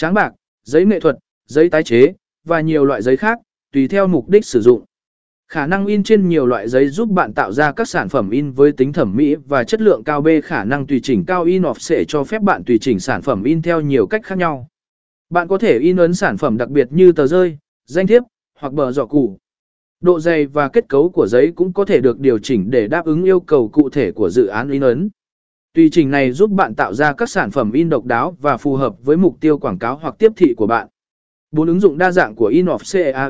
tráng bạc, giấy nghệ thuật, giấy tái chế, và nhiều loại giấy khác, tùy theo mục đích sử dụng. Khả năng in trên nhiều loại giấy giúp bạn tạo ra các sản phẩm in với tính thẩm mỹ và chất lượng cao B khả năng tùy chỉnh cao in offset cho phép bạn tùy chỉnh sản phẩm in theo nhiều cách khác nhau. Bạn có thể in ấn sản phẩm đặc biệt như tờ rơi, danh thiếp, hoặc bờ giỏ củ. Độ dày và kết cấu của giấy cũng có thể được điều chỉnh để đáp ứng yêu cầu cụ thể của dự án in ấn. Tùy chỉnh này giúp bạn tạo ra các sản phẩm in độc đáo và phù hợp với mục tiêu quảng cáo hoặc tiếp thị của bạn. Bốn ứng dụng đa dạng của InOffC A